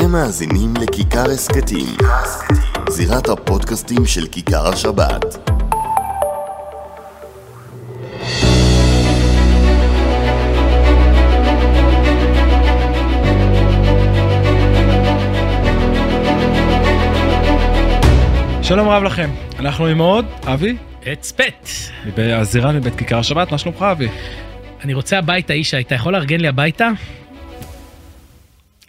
אתם מאזינים לכיכר הסכתים, זירת הפודקאסטים של כיכר השבת. שלום רב לכם, אנחנו עם עוד, אבי, אצפת. הזירה מבית כיכר השבת, מה שלומך אבי? אני רוצה הביתה, ישי, אתה יכול לארגן לי הביתה?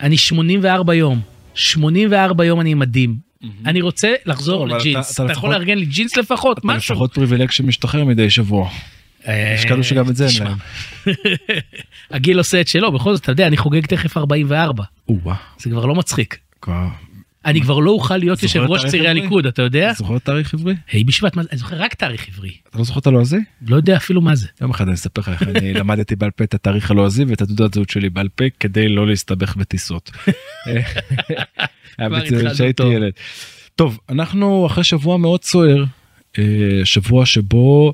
אני 84 יום, 84 יום אני מדהים. אני רוצה לחזור לג'ינס. אתה- אתה אתה יכול לפחות- לארגן לי ג'ינס לפחות? אתה משהו. לפחות פריבילג שמשתחרר מדי שבוע. אה, יש כאלו שגם את זה אין. להם. הגיל עושה את שלו, בכל זאת, אתה יודע, אני חוגג תכף 44. או-אה, זה כבר לא מצחיק. אני כבר לא אוכל להיות יושב ראש צעירי? הליכוד, אתה יודע? זוכר תאריך עברי? ה' בשבט? אני זוכר רק תאריך עברי. אתה לא זוכר את הלועזי? לא יודע אפילו מה זה. יום אחד אני אספר לך איך אני למדתי בעל פה את התאריך הלועזי ואת התעודת זהות שלי בעל פה כדי לא להסתבך בטיסות. טוב. אנחנו אחרי שבוע מאוד סוער אה, שבוע שבו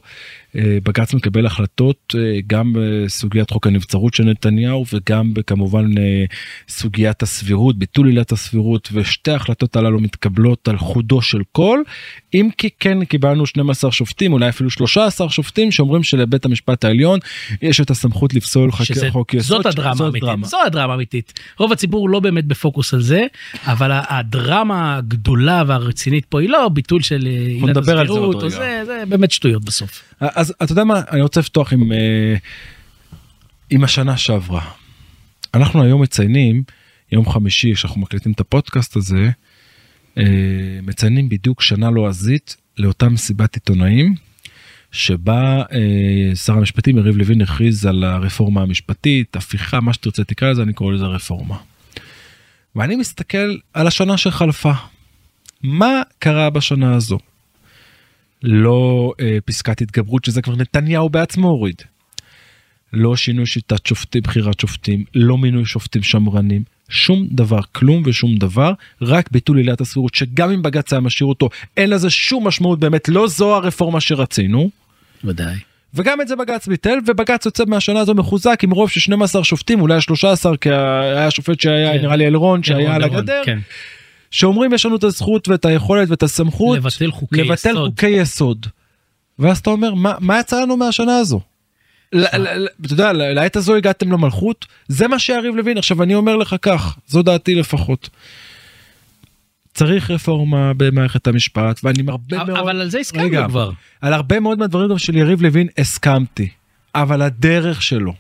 בג"ץ מקבל החלטות אה, גם בסוגיית חוק הנבצרות של נתניהו וגם כמובן אה, סוגיית הסבירות ביטול עילת הסבירות ושתי ההחלטות הללו מתקבלות על חודו של קול אם כי כן קיבלנו 12 שופטים אולי אפילו 13 שופטים שאומרים שלבית המשפט העליון יש את הסמכות לפסול שזה- חוק יסוד. זאת הדרמה זאת האמיתית, דרמה. זו הדרמה האמיתית. רוב הציבור לא באמת בפוקוס על זה, אבל הדרמה הגדולה והרצינית פה היא לא ביטול של אה, עילת זה הסבירות, או רגע. זה, זה באמת שטויות בסוף. אז אתה יודע מה אני רוצה לפתוח עם אה, עם השנה שעברה. אנחנו היום מציינים יום חמישי שאנחנו מקליטים את הפודקאסט הזה אה, מציינים בדיוק שנה לועזית לאותה מסיבת עיתונאים שבה אה, שר המשפטים יריב לוין הכריז על הרפורמה המשפטית הפיכה מה שתרצה תקרא לזה אני קורא לזה רפורמה. ואני מסתכל על השנה שחלפה. מה קרה בשנה הזו? לא אה, פסקת התגברות שזה כבר נתניהו בעצמו הוריד. לא שינוי שיטת שופטים בחירת שופטים לא מינוי שופטים שמרנים שום דבר כלום ושום דבר רק ביטול עילת הסבירות שגם אם בג"ץ היה משאיר אותו אין לזה שום משמעות באמת לא זו הרפורמה שרצינו. ודאי. וגם את זה בג"ץ ביטל ובג"ץ יוצא מהשנה הזו מחוזק עם רוב של 12 שופטים אולי 13 כי היה שופט שהיה כן. נראה לי אלרון שהיה על ירון, הגדר כן. שאומרים יש לנו את הזכות ואת היכולת ואת הסמכות לבטל חוקי לבטל יסוד. חוקי יסוד. ואז אתה אומר מה מה יצא לנו מהשנה הזו. אתה יודע לעת הזו הגעתם למלכות זה מה שיריב לוין עכשיו אני אומר לך כך זו דעתי לפחות. צריך רפורמה במערכת המשפט ואני הרבה אבל- מאוד אבל על זה הסכמנו רגע, כבר. על הרבה מאוד מהדברים גם של יריב לוין הסכמתי אבל הדרך שלו.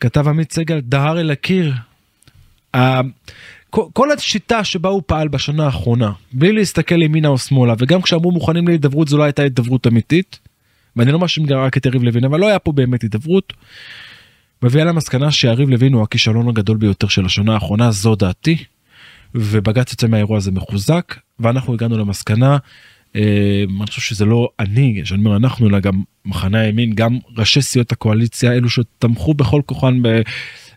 כתב עמית סגל דהר אל הקיר. כל- כל השיטה שבה הוא פעל בשנה האחרונה בלי להסתכל ימינה או שמאלה וגם כשאמרו מוכנים להידברות זו לא הייתה הידברות אמיתית. ואני לא מאשים רק את יריב לוין אבל לא היה פה באמת הידברות. מביאה למסקנה שיריב לוין הוא הכישלון הגדול ביותר של השנה האחרונה זו דעתי. ובג"ץ יוצא מהאירוע הזה מחוזק ואנחנו הגענו למסקנה. אה, אני חושב שזה לא אני שאני אומר אנחנו אלא גם מחנה הימין גם ראשי סיעות הקואליציה אלו שתמכו בכל כוחן ב,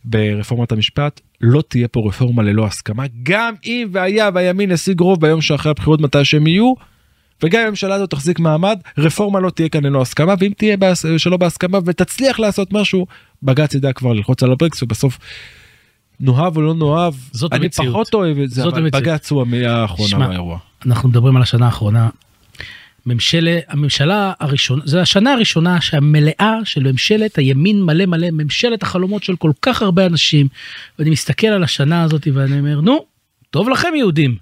ברפורמת המשפט לא תהיה פה רפורמה ללא הסכמה גם אם והיה והימין ישיג רוב ביום שאחרי הבחירות מתי שהם יהיו. וגם אם הממשלה הזאת תחזיק מעמד רפורמה לא תהיה כאן ללא הסכמה ואם תהיה בהס... שלא בהסכמה ותצליח לעשות משהו בג"ץ ידע כבר ללחוץ על הברקס ובסוף. נאהב או לא נאהב זאת אני המציאות. פחות אוהב את זה אבל המציאות. בג"ץ הוא המילה האחרונה באירוע. אנחנו מדברים על השנה האחרונה. ממשלה, הממשלה הראשונה, זו השנה הראשונה שהמלאה של ממשלת הימין מלא מלא, ממשלת החלומות של כל כך הרבה אנשים. ואני מסתכל על השנה הזאת ואני אומר, נו, טוב לכם יהודים.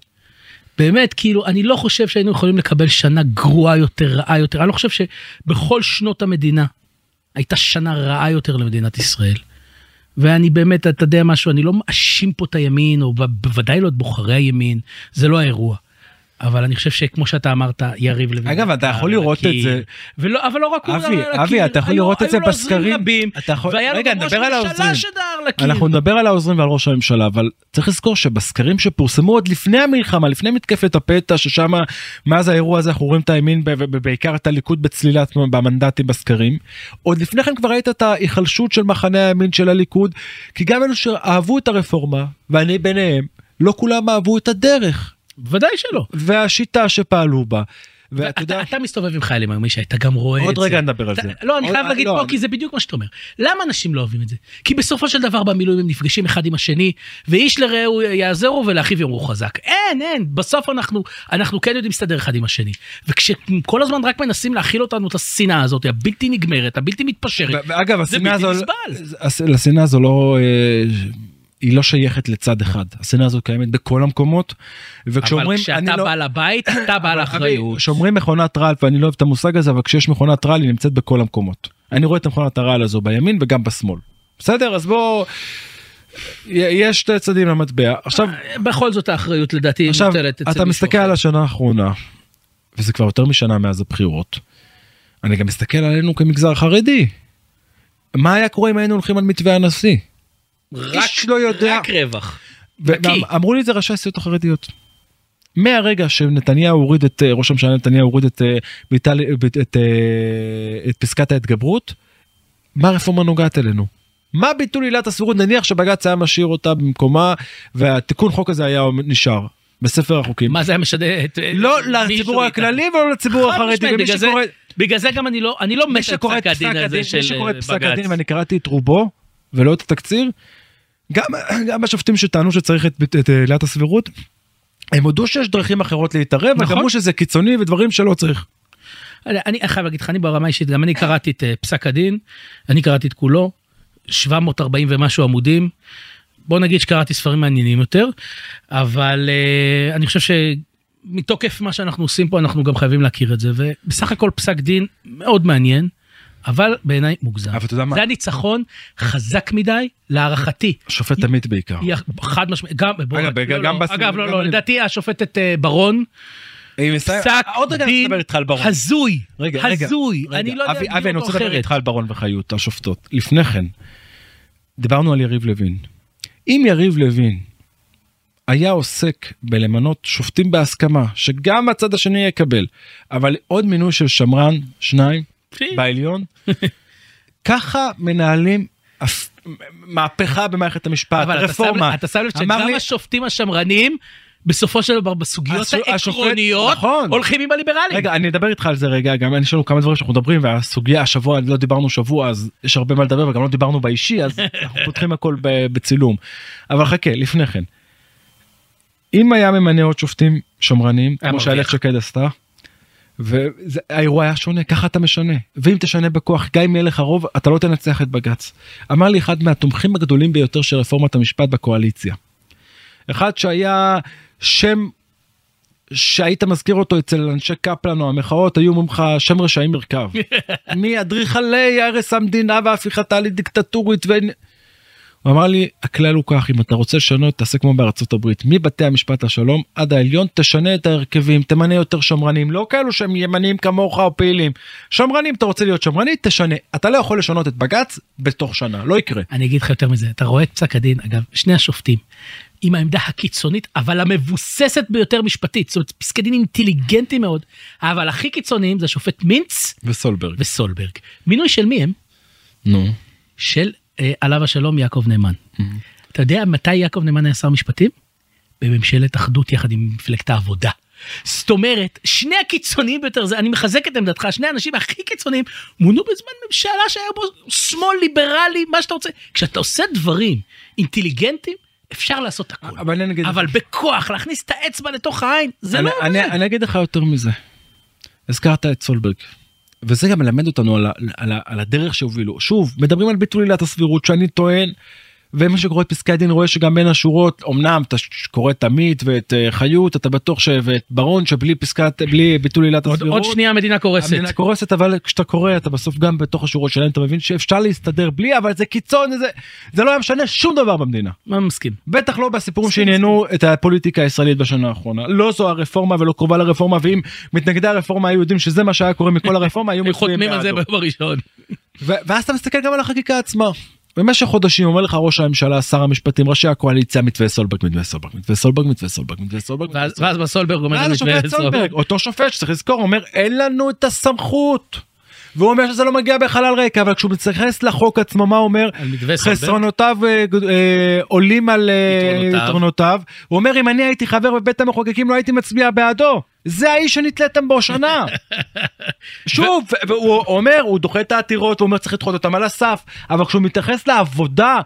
באמת, כאילו, אני לא חושב שהיינו יכולים לקבל שנה גרועה יותר, רעה יותר. אני לא חושב שבכל שנות המדינה הייתה שנה רעה יותר למדינת ישראל. ואני באמת, אתה יודע משהו, אני לא מאשים פה את הימין, או בוודאי לא את בוחרי הימין, זה לא האירוע. אבל אני חושב שכמו שאתה אמרת, יריב לוין. אגב, אתה יכול לראות את. זה- ולא, אבל לא רק הוא על הקיר, אבי, אתה יכול לראות את זה היו לו עוזרים בסקרים. רבים, והיה לו גם ראש ממשלה. שדהר לקיר. אנחנו נדבר על העוזרים ועל ראש הממשלה אבל צריך לזכור שבסקרים שפורסמו עוד לפני המלחמה לפני מתקפת הפתע ששם מאז האירוע הזה אנחנו רואים את הימין ב- ב- בעיקר את הליכוד בצלילת במנדטים בסקרים עוד לפני כן כבר ראית את ההיחלשות של מחנה הימין של הליכוד כי גם אלו שאהבו את הרפורמה ואני ביניהם לא כולם אהבו את הדרך ודאי שלא. והשיטה שפעלו בה. ואתה יודע, אתה מסתובב עם חיילים היום, ישי, אתה גם רואה את זה. עוד רגע נדבר על זה. לא, אני חייב להגיד לא, פה, כי זה בדיוק מה שאתה אומר. למה אנשים לא אוהבים את זה? כי בסופו של דבר במילואים הם נפגשים אחד עם השני, ואיש לרעהו יעזרו ולאחיו יאמרו חזק. אין, אין, בסוף אנחנו, אנחנו כן יודעים להסתדר אחד עם השני. וכשכל הזמן רק מנסים להכיל אותנו את השנאה הזאת, הבלתי נגמרת, הבלתי מתפשרת, ואגב, זה בלתי נסבל. השנאה הזו לא, אה, היא לא שייכת לצד אחד. השנאה הזו קיימת בכל המקומות. אבל כשאתה אני לא... בעל הבית, אתה בעל האחריות. כשאומרים מכונת רעל, ואני לא אוהב את המושג הזה, אבל כשיש מכונת רעל היא נמצאת בכל המקומות. אני רואה את מכונת הרעל הזו בימין וגם בשמאל. בסדר, אז בוא... יש שתי צדדים למטבע. עכשיו, בכל זאת האחריות לדעתי עכשיו מוטלת אצל אתה מסתכל. על השנה האחרונה, וזה כבר יותר משנה מאז הבחירות. אני גם מסתכל עלינו כמגזר חרדי. מה היה קורה אם היינו הולכים על מתווה הנשיא? רק- איש לא יודע. רק רווח. נקי. אמרו לי את זה ראשי הסיעות החרדיות. מהרגע שנתניהו הוריד את אה, ראש הממשלה נתניהו הוריד את, אה, ביטל, את, את, אה, את פסקת ההתגברות, מה הרפורמה נוגעת אלינו? מה ביטול עילת הסבירות נניח שבג"ץ היה משאיר אותה במקומה והתיקון חוק הזה היה נשאר בספר החוקים. מה זה היה משנה את... לא לציבור. הכללי ולא לציבור החרדי. בגלל זה- שקורא- בגלל זה גם אני לא אני לא מת על את פסק הדין הזה של מי שקורא את פסק בג"ץ. הדין ואני קראתי את רובו ולא את התקציר, גם, גם השופטים שטענו שצריך את עילת הסבירות, הם הודו שיש דרכים אחרות להתערב, נכון. וגם אמרו שזה קיצוני ודברים שלא צריך. אני אני חייב להגיד לך אני ברמה אישית גם אני קראתי את אה, פסק הדין אני קראתי את כולו 740 ומשהו עמודים. בוא נגיד שקראתי ספרים מעניינים יותר אבל אה, אני חושב שמתוקף מה שאנחנו עושים פה אנחנו גם חייבים להכיר את זה ובסך הכל פסק דין מאוד מעניין. אבל בעיניי מוגזם. אבל אתה יודע מה? זה הניצחון חזק מדי להערכתי. השופט עמית בעיקר. חד משמעית, גם, בוא, אגב, לא, גם לא, אגב, לא, לא, לדעתי השופטת אה, ברון, מסיים- פסק אני דין. הזוי, הזוי. אני לא יודע אבי, אני רוצה לדבר. איתך על ברון וחיות, השופטות. לפני כן, דיברנו על יריב לוין. אם יריב לוין היה עוסק בלמנות שופטים בהסכמה, שגם הצד השני יקבל, אבל עוד מינוי של שמרן, שניים. בעליון, ככה מנהלים מהפכה במערכת המשפט, אבל רפורמה. אתה שם לב שגם לי- השופטים השמרנים, בסופו של דבר בסוגיות הש- העקרוניות, נכון. הולכים עם הליברלים. רגע אני אדבר איתך על זה רגע גם יש לנו כמה דברים שאנחנו מדברים והסוגיה השבוע לא דיברנו שבוע אז יש הרבה מה לדבר וגם לא דיברנו באישי אז אנחנו פותחים הכל בצילום. אבל חכה לפני כן. אם היה ממנה עוד שופטים שמרנים כמו שאיילת. שקד עשתה. והאירוע היה שונה ככה אתה משנה ואם תשנה בכוח גם אם יהיה לך רוב אתה לא תנצח את בג"ץ. אמר לי אחד מהתומכים הגדולים ביותר של רפורמת המשפט בקואליציה. אחד שהיה שם שהיית מזכיר אותו אצל אנשי קפלן או המחאות היו אומרים לך שם רשעים מרכב. מאדריכלי הרס המדינה והפיכתה לדיקטטורית. ו... הוא אמר לי הכלל הוא כך אם אתה רוצה לשנות תעשה כמו בארצות הברית מבתי המשפט השלום עד העליון תשנה את ההרכבים תמנה יותר שמרנים לא כאלו שהם ימניים כמוך או פעילים שמרנים אתה רוצה להיות שמרני תשנה אתה לא יכול לשנות את בג"ץ בתוך שנה לא יקרה. אני אגיד לך יותר מזה, אתה רואה את פסק הדין, אגב, שני השופטים, עם העמדה הקיצונית, אבל המבוססת ביותר משפטית, זאת אומרת, פסקי דין אינטליגנטים מאוד, אבל הכי קיצוניים זה השופט מינץ וסולברג. וסולברג. מינוי של מי הם? נו. של עליו השלום יעקב נאמן. אתה יודע מתי יעקב נאמן היה שר משפטים? בממשלת אחדות יחד עם מפלגת העבודה. זאת אומרת, שני הקיצוניים ביותר, זה, אני מחזק את עמדתך, שני האנשים הכי קיצוניים מונו בזמן ממשלה שהיה בו שמאל ליברלי, מה שאתה רוצה. כשאתה עושה דברים אינטליגנטים, אפשר לעשות הכל. אבל אני אגיד אבל בכוח, להכניס את האצבע לתוך העין, זה אני, לא אני. אני אגיד לך יותר מזה. הזכרת את סולברג. וזה גם מלמד אותנו על, על, על הדרך שהובילו. שוב, מדברים על ביטול עילת הסבירות שאני טוען, ומי שקורא את פסקי הדין רואה שגם בין השורות, אמנם אתה קורא את עמית ואת אה, חיות, אתה בטוח ש... ואת ברון שבלי פסקת, בלי ביטול עילת הסבירות. עוד שנייה המדינה קורסת. המדינה קורסת אבל כשאתה קורא אתה בסוף גם בתוך השורות שלהם אתה מבין שאפשר להסתדר בלי אבל זה קיצון זה זה לא היה משנה שום דבר במדינה. אני מסכים. בטח לא בסיפורים שעניינו את הפוליטיקה הישראלית בשנה האחרונה. לא זו הרפורמה ולא קרובה לרפורמה ואם מתנגדי הרפורמה היו יודעים שזה מה שהיה קורה מכל הרפורמה היו הם מצביעים חותמים על זה. ביום הראשון. ואז אתה מסתכל גם על החקיקה עצמה. במשך חודשים אומר לך ראש הממשלה שר המשפטים ראשי הקואליציה מתווה סולברג מתווה סולברג מתווה סולברג מתווה סולברג מתווה סולברג. מתווה ואז סולברג. ואז בסולברג אומר השופט סולברג אותו שופט שצריך לזכור אומר אין לנו את הסמכות. והוא אומר שזה לא מגיע בחלל ריק, אבל כשהוא מתייחס לחוק עצמו, מה הוא אומר? חסרונותיו אה, אה, עולים על אה, יתרונותיו. הוא אומר, אם אני הייתי חבר בבית המחוקקים, לא הייתי מצביע בעדו. זה האיש שנתליתם בו שנה. שוב, והוא אומר, הוא דוחה את העתירות, הוא אומר צריך לדחות אותם על הסף, אבל כשהוא מתייחס לעבודה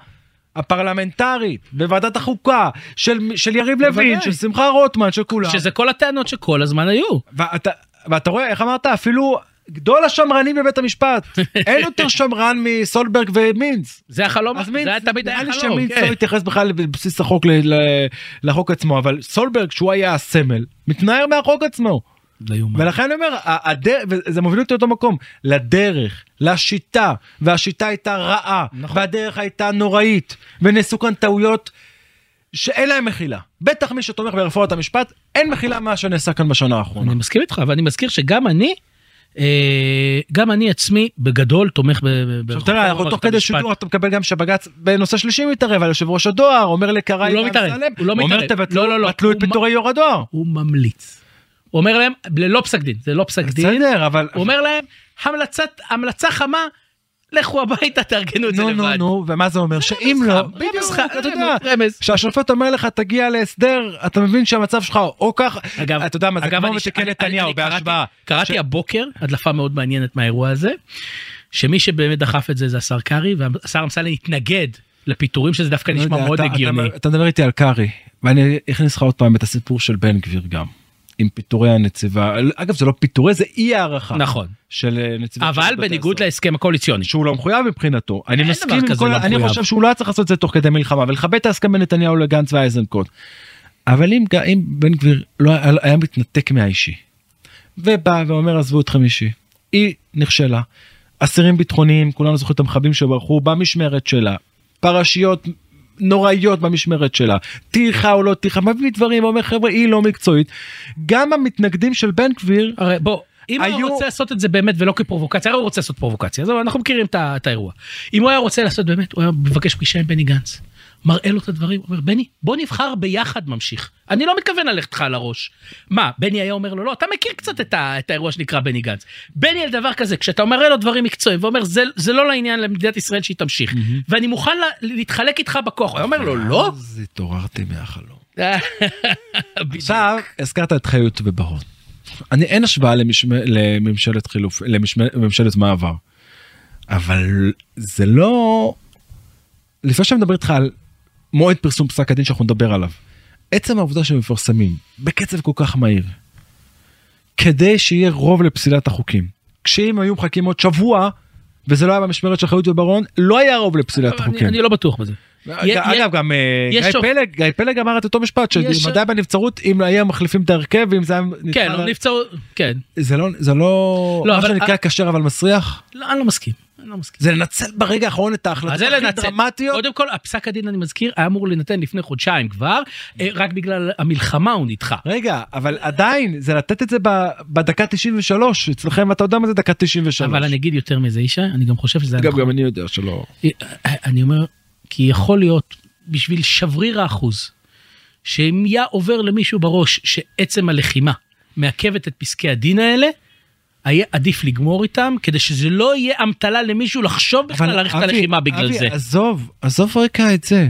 הפרלמנטרית בוועדת החוקה של, של יריב לוין. של שמחה רוטמן, של כולם, שזה כל הטענות שכל הזמן היו. ואתה, ואתה רואה, איך אמרת, אפילו גדול השמרנים בבית המשפט, אין יותר שמרן מסולברג ומינץ. זה החלום, אז זה היה תמיד נראה היה לי חלום. שמינץ כן. לא התייחס בכלל בבסיס החוק ל- ל- לחוק עצמו, אבל סולברג, שהוא היה הסמל, מתנער מהחוק עצמו. לא. ולכן אני אומר, ה- הדר- וזה מוביל אותי לאותו מקום, לדרך, לשיטה, והשיטה הייתה רעה, נכון. והדרך הייתה נוראית, ונעשו כאן טעויות שאין להם מחילה. בטח מי שתומך ברפורמת המשפט, אין מחילה מה שנעשה כאן בשנה האחרונה. אני מסכים איתך ואני מזכיר שגם אני גם אני עצמי בגדול תומך ב- עכשיו תראה, אנחנו תוך כדי. שידור אתה מקבל גם שבג"ץ בנושא שלישי מתערב על יושב ראש הדואר, אומר לקראי הוא לא מתערב, הוא לא אומר מתערב. תבטלו לא, לא, לא. בטלו את הוא פיטורי יו"ר הדואר. הוא ממליץ. הוא אומר להם ללא פסק דין זה לא פסק דין. בסדר, אבל... הוא אומר להם המלצת המלצה חמה לכו הביתה תארגנו את זה נו נו לבד. נו, ומה זה אומר? שאם לא, בדיוק, אתה יודע. כשהשופט אומר לך תגיע להסדר, אתה מבין שהמצב שלך או ככה, אגב, אתה יודע מה, זה כמו מתקן אני- נתניהו בהשוואה. קראתי הבוקר הדלפה מאוד מעניינת מהאירוע הזה, שמי שבאמת דחף את זה זה השר קרעי והשר אמסלם התנגד לפיטורים שזה דווקא לא נשמע מאוד הגיוני. אתה מדבר איתי על קארי, ואני אכניס לך עוד פעם את הסיפור של בן גביר גם, עם פיטורי הנציבה, אגב זה לא פיטורי זה אי הערכה נכון. של אה, נציבת אבל בניגוד. להסכם הקואליציוני. שהוא לא מחויב מבחינתו אני מסכים עם כל לא אני מחויב. חושב שהוא לא היה צריך לעשות את זה תוך כדי מלחמה ולכבד את ההסכם בין נתניהו לגנץ ואיזנקוט. אבל אם אם בן גביר לא היה, היה מתנתק מהאישי. ובא ואומר עזבו אתכם אישי. היא נכשלה. אסירים ביטחוניים כולנו זוכרים את המחבלים שברחו במשמרת שלה. פרשיות נוראיות במשמרת שלה. טרחה או לא טרחה מביא דברים ואומר חבר'ה היא לא מקצועית. גם המתנגדים של בן גביר הרי בוא. אם הוא היו- רוצה לעשות את זה באמת ולא כפרובוקציה, הרי הוא רוצה לעשות פרובוקציה, זהו, אנחנו מכירים את האירוע. אם הוא היה רוצה לעשות באמת, הוא היה מבקש פגישה עם בני גנץ. מראה לו את הדברים, אומר בני בוא נבחר ביחד ממשיך. אני לא מתכוון ללכת לך על הראש. מה, בני היה אומר לו לא, אתה מכיר קצת את, ה, את האירוע שנקרא בני גנץ. בני על דבר כזה, כשאתה מראה לו דברים מקצועיים ואומר זה, זה לא לעניין למדינת ישראל שהיא תמשיך, ואני מוכן לה, להתחלק איתך בכוח, הוא היה אומר לו לא. אז התעוררתי מהחלום. עכשיו הזכרת את חיות וברון. אני אין השוואה למשמ... לממשלת חילוף. לממשלת מעבר. אבל זה לא לפני שאני מדבר איתך על מועד פרסום פסק הדין שאנחנו נדבר עליו. עצם העובדה שהם מפרסמים בקצב כל כך מהיר כדי שיהיה רוב לפסילת החוקים. כשאם היו מחכים עוד שבוע וזה לא היה במשמרת של חיות וברון לא היה רוב לפסילת אני, החוקים. אני לא בטוח בזה. אגב גם אה, יש גיא פלג אמר את אותו משפט שמדע בנבצרות אם היה מחליפים את ההרכב ואם זה היה כן, הוא נפצעו, כן. זה לא זה לא לא, מה אבל- שנקרא כשר אבל מסריח לא, אני לא מסכים. אני לא מסכים. זה לנצל ברגע האחרון את אז ההחלטות זה הכי לנצל. דרמטיות. קודם כל, הפסק הדין, אני מזכיר, היה אמור להינתן לפני חודשיים כבר, אה, רק בגלל המלחמה הוא נדחה. רגע אבל עדיין זה לתת את זה בדקה 93 אצלכם אתה יודע מה זה דקה 93. אבל אני אגיד יותר מזה, ישי, אני גם חושב שזה היה גם נכון. גם אני יודע שלא. אה, אני אומר, כי יכול להיות, בשביל שבריר האחוז, שאם היה עובר למישהו בראש שעצם הלחימה מעכבת את פסקי הדין האלה, היה עדיף לגמור איתם, כדי שזה לא יהיה אמתלה למישהו לחשוב בכלל להאריך את הלחימה בגלל אבי, זה. עזוב עזוב רגע את זה.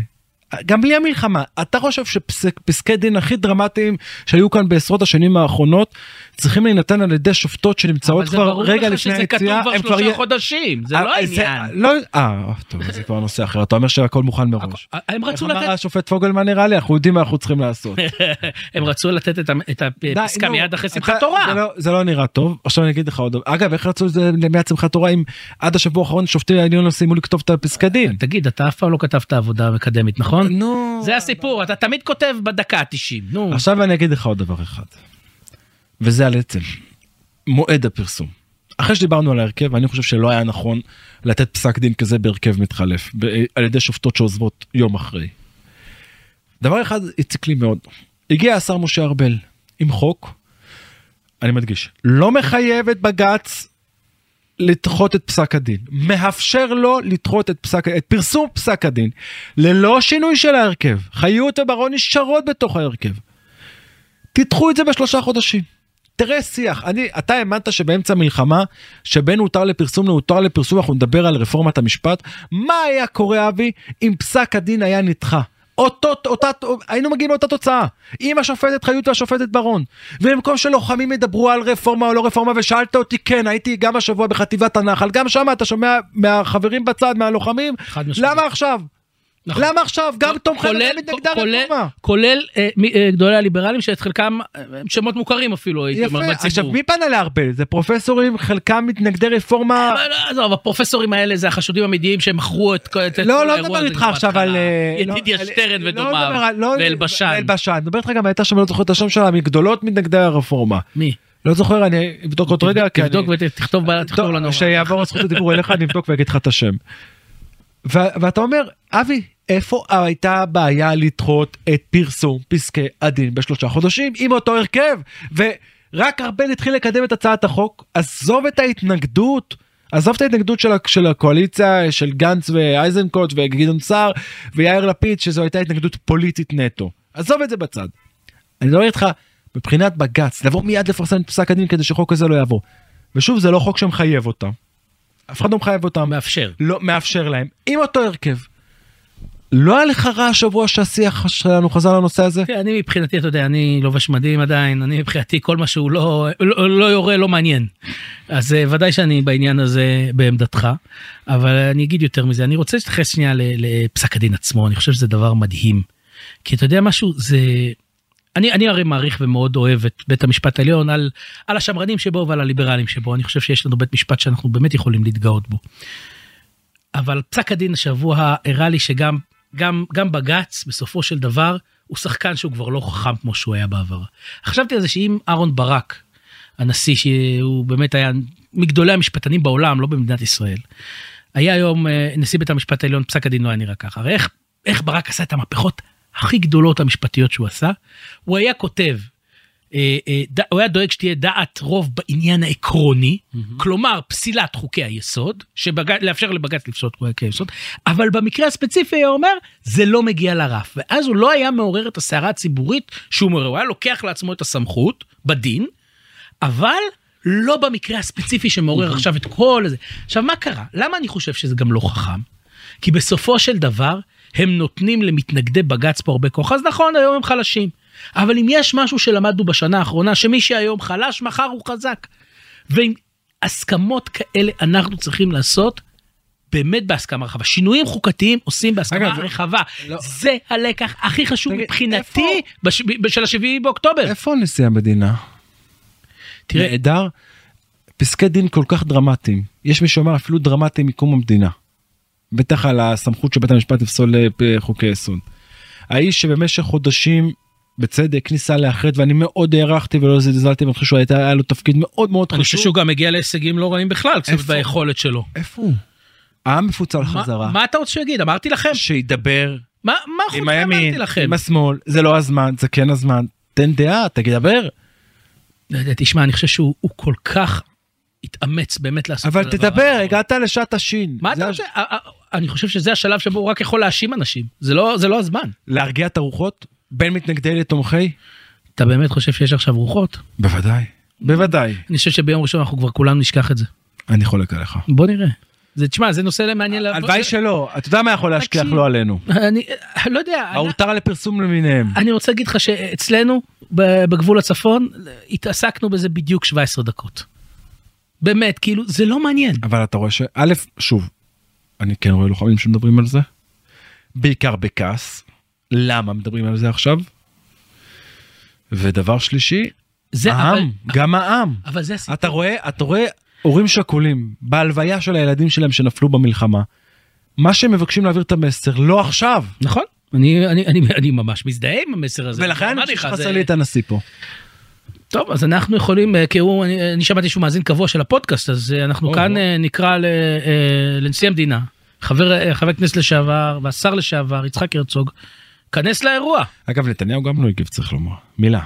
גם בלי המלחמה אתה חושב שפסקי דין הכי דרמטיים שהיו כאן בעשרות השנים האחרונות צריכים להינתן על ידי שופטות שנמצאות אבל זה כבר ברור רגע לך לפני שזה כתוב היציאה כבר הם כבר שלושה חודשים, זה אה, לא העניין. לא אה טוב זה כבר נושא אחר אתה אומר שהכל מוכן מראש. הם איך רצו אמר לתת השופט פוגלמן נראה לי אנחנו יודעים מה אנחנו צריכים לעשות. הם רצו לתת את הפסקה מיד אחרי שמחת תורה. זה לא- זה לא נראה טוב עכשיו אני אגיד לך עוד דבר אגב איך רצו את זה מיד שמחת תורה אם עד השבוע האחרון שופטי העליון לא סיימו לכתוב את הפסקי דין. תגיד אתה אף פעם לא כתבת עבודה מקדמית נכון? נו. זה הסיפור אתה תמיד כותב בדקה ה-90 נו. עכשיו אני אגיד לך עוד דבר אחד. וזה על עצם מועד הפרסום. אחרי שדיברנו על ההרכב אני חושב שלא היה נכון לתת פסק דין כזה בהרכב מתחלף על ידי שופטות שעוזבות יום אחרי. דבר אחד הציק לי מאוד הגיע השר משה ארבל עם חוק אני מדגיש לא מחייב את בג"ץ לדחות את פסק הדין מאפשר לו לדחות את פסק את פרסום פסק הדין ללא שינוי של ההרכב חיות וברון נשארות בתוך ההרכב. תדחו את זה בשלושה חודשים. תראה שיח, אני, אתה האמנת שבאמצע מלחמה, שבין הותר לפרסום להותר לפרסום, אנחנו נדבר על רפורמת המשפט, מה היה קורה אבי אם פסק הדין היה נדחה? אותו, אותה, היינו מגיעים לאותה תוצאה, עם השופטת חיות והשופטת ברון. ובמקום שלוחמים ידברו על רפורמה או לא רפורמה, ושאלת אותי, כן, הייתי גם השבוע בחטיבת הנחל, גם שם אתה שומע מהחברים בצד, מהלוחמים. למה עכשיו? נכון. למה עכשיו? גם תומכי כולל- לוחמים מתנגדי כולל- אה, אה, גדולי הליברלים שאת חלקם אה, שמות מוכרים אפילו הייתי אומר בציבור. עכשיו מי פנה לארבל? זה פרופסורים, חלקם מתנגדי רפורמה. לא, עזוב, הפרופסורים האלה זה החשודים האמיתיים שהם מכרו את כל לא, לא האירוע מדבר הזה איתך כבר עכשיו. על... אה, ידידיה לא, שטרן לא ודומיו, לא- ואלבשן. אלבשן, אני מדבר איתך גם הייתה שם, לא זוכר את השם שלה, מגדולות מתנגדי הרפורמה. מי? לא זוכר, אני אבדוק עוד רגע. תבדוק ותכתוב לנו. כשיעבור זכות הדיבור אליך אני אבדוק ואגיד לך את השם. ואתה אומר, אבי, איפה הייתה הבעיה לדחות את פרסום פסקי הדין בשלושה חודשים עם אותו הרכב? ורק ארבל התחיל לקדם את הצעת החוק, עזוב את ההתנגדות. עזוב את ההתנגדות של, של הקואליציה של גנץ ואייזנקוט וגדעון סער ויאיר לפיד שזו הייתה התנגדות פוליטית נטו. עזוב את זה בצד. אני מדבר איתך מבחינת בג"ץ לבוא מיד לפרסם את פסק הדין כדי שחוק כזה לא יעבור. ושוב זה לא חוק שמחייב אותם. אף אחד לא מחייב אותם. מאפשר. לא מאפשר להם עם אותו הרכב. לא היה לך רע השבוע שהשיח שלנו חזר לנושא הזה? אני מבחינתי אתה יודע אני לובש מדים עדיין אני מבחינתי כל מה שהוא לא לא, לא יורה לא מעניין אז אה, ודאי שאני בעניין הזה בעמדתך אבל אני אגיד יותר מזה אני רוצה להתייחס שנייה לפסק הדין עצמו אני חושב שזה דבר מדהים כי אתה יודע משהו זה אני אני הרי מעריך ומאוד אוהב את בית המשפט העליון על על השמרנים שבו ועל הליברלים שבו אני חושב שיש לנו בית משפט שאנחנו באמת יכולים להתגאות בו. אבל פסק הדין השבוע הראה לי שגם גם גם בג"ץ בסופו של דבר הוא שחקן שהוא כבר לא חכם כמו שהוא היה בעבר. חשבתי על זה שאם אהרון ברק הנשיא שהוא באמת היה מגדולי המשפטנים בעולם לא במדינת ישראל. היה היום אה, נשיא בית המשפט העליון פסק הדין לא היה נראה ככה. הרי איך, איך ברק עשה את המהפכות הכי גדולות המשפטיות שהוא עשה הוא היה כותב הוא היה דואג שתהיה דעת רוב בעניין העקרוני, כלומר פסילת חוקי היסוד. לאפשר לבג"ץ לפסול חוקי היסוד, אבל במקרה הספציפי הוא אומר, זה לא מגיע לרף. ואז הוא לא היה מעורר את הסערה הציבורית שהוא מעורר, הוא היה לוקח לעצמו את הסמכות בדין, אבל לא במקרה הספציפי שמעורר עכשיו את כל זה. עכשיו מה קרה? למה אני חושב שזה גם לא חכם? כי בסופו של דבר הם נותנים למתנגדי בג"ץ פה הרבה כוח. אז נכון, היום הם חלשים. אבל אם יש משהו שלמדנו בשנה האחרונה, שמי שהיום חלש, מחר הוא חזק. ועם הסכמות כאלה אנחנו צריכים לעשות באמת בהסכמה רחבה. שינויים חוקתיים עושים בהסכמה אגב, רחבה. לא- זה הלקח הכי חשוב תגיד, מבחינתי בש... של השביעי באוקטובר. איפה נשיא המדינה? תראה, נהדר. פסקי דין כל כך דרמטיים. יש מי שאומר אפילו דרמטיים מקום המדינה. בטח על הסמכות של בית המשפט לפסול אה, חוקי יסוד. האיש שבמשך חודשים בצדק ניסה לאחד ואני מאוד הערכתי ולא זלזלתי ואני חושב שהוא הייתה היה לו תפקיד מאוד מאוד אני חושב חשוב. שהוא גם הגיע להישגים לא רעים בכלל, קצת? ביכולת שלו. איפה הוא? העם מפוצל חזרה. מה אתה רוצה שיגיד? אמרתי לכם. שידבר מה מה חוץ עם אמרתי הימין, לכם? עם השמאל, זה לא הזמן, זה כן הזמן. תן דעה, תדבר. לא יודע, תשמע, אני חושב שהוא הוא כל כך התאמץ באמת לעשות אבל את הדבר תדבר, הנכון. הגעת לשעת השין. מה זה אתה רוצה? אני חושב שזה השלב שבו הוא רק יכול להאשים אנשים. זה לא זה לא הזמן. להרגיע את הרוחות? בין מתנגדי לתומכי? אתה באמת חושב שיש עכשיו רוחות? בוודאי. בוודאי. אני חושב שביום ראשון אנחנו כבר כולנו נשכח את זה. אני חולק עליך. בוא נראה. זה תשמע זה נושא מעניין. לה- הלוואי שלא, אתה יודע מה יכול להשכיח. לא עלינו. אני לא יודע. ההותר לפרסום למיניהם. אני רוצה להגיד לך שאצלנו בגבול הצפון התעסקנו בזה בדיוק 17 דקות. באמת כאילו זה לא מעניין. אבל אתה רואה שא', שוב, אני כן רואה לוחמים שמדברים על זה. בעיקר בכעס. למה מדברים על זה עכשיו? ודבר שלישי, זה אבל, העם, גם העם. אבל זה הסיפור. אתה רואה, אתה רואה הורים שכולים בהלוויה של הילדים שלהם שנפלו במלחמה. מה שהם מבקשים להעביר את המסר, לא עכשיו. נכון. אני, אני, אני, אני ממש מזדהה עם המסר הזה. ולכן אני חושב שחסר זה- לי את הנשיא פה. טוב אז אנחנו יכולים אה, כי הוא אני, אני שמעתי שהוא מאזין קבוע של הפודקאסט אז אה, אנחנו או, כאן או. אה, נקרא ל, אה, לנשיא המדינה חבר אה, חבר כנסת לשעבר והשר לשעבר יצחק הרצוג. כנס לאירוע. אגב, נתניהו גם לא הגיב, צריך לומר. מילה.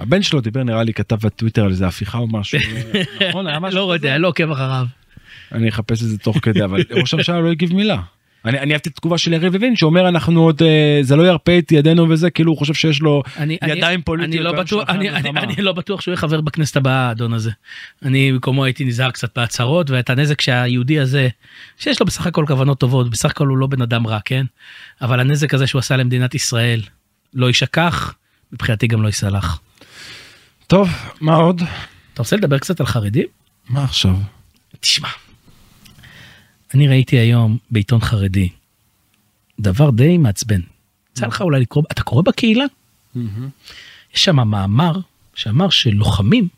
הבן שלו דיבר, נראה לי, כתב בטוויטר על איזה הפיכה או משהו. נכון, היה משהו לא? יודע לא עוקב אחריו. אני אחפש את זה תוך כדי, אבל ראש הממשלה לא הגיב מילה. אני אני אהבתי את התגובה של יריב לוין שאומר אנחנו עוד אה, זה לא ירפה את ידינו וזה כאילו הוא חושב שיש לו אני, אני, ידיים פוליטיות. אני לא, בטוח, אני, אני, המלחמה. אני לא בטוח שהוא יהיה חבר בכנסת הבאה האדון הזה. אני במקומו הייתי נזהר קצת בהצהרות ואת הנזק שהיהודי הזה שיש לו בסך הכל כוונות טובות בסך הכל הוא לא בן אדם רע כן אבל הנזק הזה שהוא עשה למדינת ישראל לא יישכח מבחינתי גם לא ייסלח. טוב מה עוד? אתה רוצה לדבר קצת על חרדים? מה עכשיו? תשמע. אני ראיתי היום בעיתון חרדי דבר די מעצבן. יצא לך אולי לקרוא אתה קורא בקהילה? יש שם מאמר שאמר שלוחמים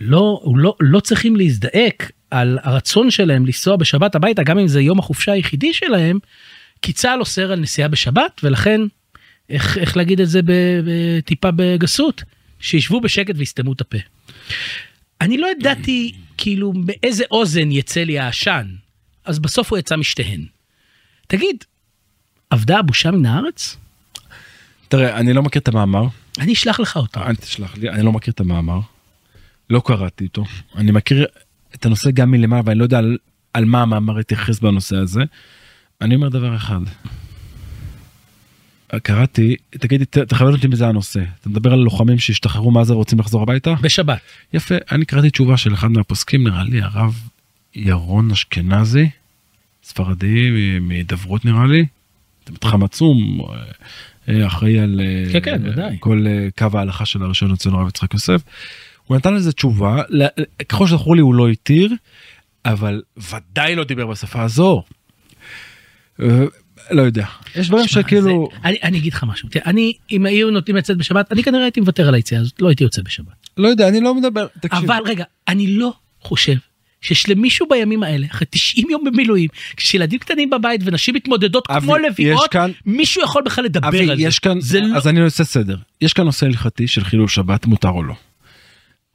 לא, לא, לא צריכים להזדעק על הרצון שלהם לנסוע בשבת הביתה גם אם זה יום החופשה היחידי שלהם כי צה"ל אוסר על נסיעה בשבת ולכן איך, איך להגיד את זה טיפה בגסות שישבו בשקט ויסתמו את הפה. אני לא ידעתי כאילו באיזה אוזן יצא לי העשן אז בסוף הוא יצא משתיהן. תגיד אבדה הבושה מן הארץ? תראה אני לא מכיר את המאמר. אני אשלח לך אותו. אל תשלח לי אני לא מכיר את המאמר. לא קראתי אותו. אני מכיר את הנושא גם מלמעלה ואני לא יודע על, על מה המאמר התייחס בנושא הזה. אני אומר דבר אחד. קראתי תגידי ת- תכוון אותי מזה הנושא אתה מדבר על לוחמים שהשתחררו מעזה ורוצים לחזור הביתה בשבת. יפה אני קראתי תשובה של אחד מהפוסקים נראה לי הרב ירון אשכנזי ספרדי מ- מהידברות נראה לי. מתחם עצום אה, אה, אחראי על אה, כן, כן. כל קו ההלכה של הראשון לציון הרב יצחק יוסף. הוא נתן לזה תשובה ככל שזכור לי הוא לא התיר אבל ודאי לא דיבר בשפה הזו. לא יודע יש דברים שכאילו זה- אני, אני אגיד לך משהו. תראה, אני אם היו נותנים לצאת בשבת אני כנראה הייתי מוותר על היציאה הזאת לא הייתי יוצא בשבת. לא יודע אני לא מדבר תקשיב. אבל רגע אני לא חושב שיש למישהו בימים האלה אחרי 90 יום במילואים כשילדים קטנים בבית ונשים מתמודדות אבי, כמו לביאות כאן- מישהו יכול בכלל לדבר אבי, על זה. יש כאן, זה לא... אז אני עושה סדר. יש כאן נושא הלכתי של חילול שבת, מותר או לא.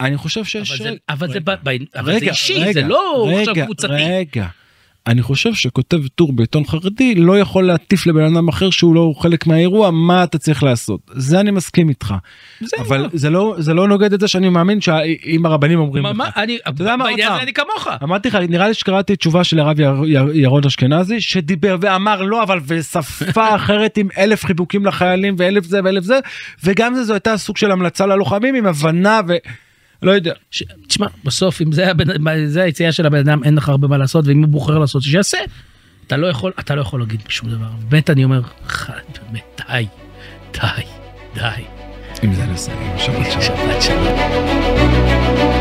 אני חושב שיש... אבל זה, רגע, אבל זה, רגע, ב- ב- אבל זה רגע, אישי רגע, זה לא עכשיו רגע, קבוצתי. רגע. אני חושב שכותב טור בעיתון חרדי לא יכול להטיף לבן אדם אחר שהוא לא חלק מהאירוע מה אתה צריך לעשות זה אני מסכים איתך זה אבל לא. זה לא זה לא נוגד את זה שאני מאמין שאם הרבנים אומרים מה, לך. מה, אני, יודע מה, בעניין אני כמוך. אמרתי לך נראה לי שקראתי תשובה של הרב יר- יר- ירון אשכנזי שדיבר ואמר לא אבל בשפה אחרת עם אלף חיבוקים לחיילים ואלף זה ואלף זה וגם זה זו הייתה סוג של המלצה ללוחמים עם הבנה ולא יודע. ש... תשמע בסוף אם זה, הבן, זה היציאה של הבן אדם אין לך הרבה מה לעשות ואם הוא בוחר לעשות שיעשה. אתה לא יכול אתה לא יכול להגיד שום דבר באמת אני אומר באמת די די די. עם זה נסיים שבת שלום. שבת שלום.